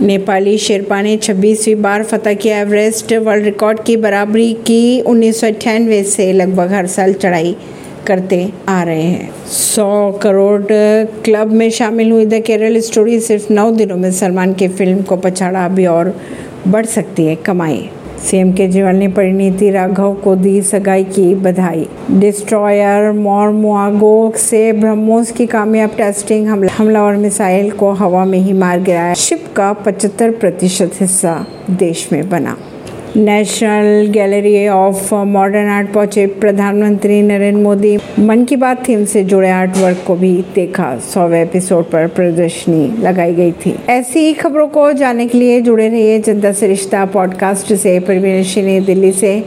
नेपाली शेरपा ने 26वीं बार फतह किया एवरेस्ट वर्ल्ड रिकॉर्ड की बराबरी की उन्नीस सौ अट्ठानवे से लगभग हर साल चढ़ाई करते आ रहे हैं। 100 करोड़ क्लब में शामिल हुई द केरल स्टोरी सिर्फ़ नौ दिनों में सलमान की फ़िल्म को पछाड़ा अभी और बढ़ सकती है कमाई। सीएम केजरीवाल ने परिणीति राघव को दी सगाई की बधाई। डिस्ट्रॉयर मोरमुआगो से ब्रह्मोस की कामयाब टेस्टिंग हमला और मिसाइल को हवा में ही मार गिराया। शिप का 75 प्रतिशत हिस्सा देश में बना। National gallery of modern art पहुँचे प्रधानमंत्री नरेंद्र मोदी। मन की बात थीम से जुड़े आर्ट वर्क को भी देखा। सौवे एपिसोड पर प्रदर्शनी लगाई गई थी। ऐसी ही खबरों को जानने के लिए जुड़े रहिए जनता से रिश्ता पॉडकास्ट से। परवीन दिल्ली से।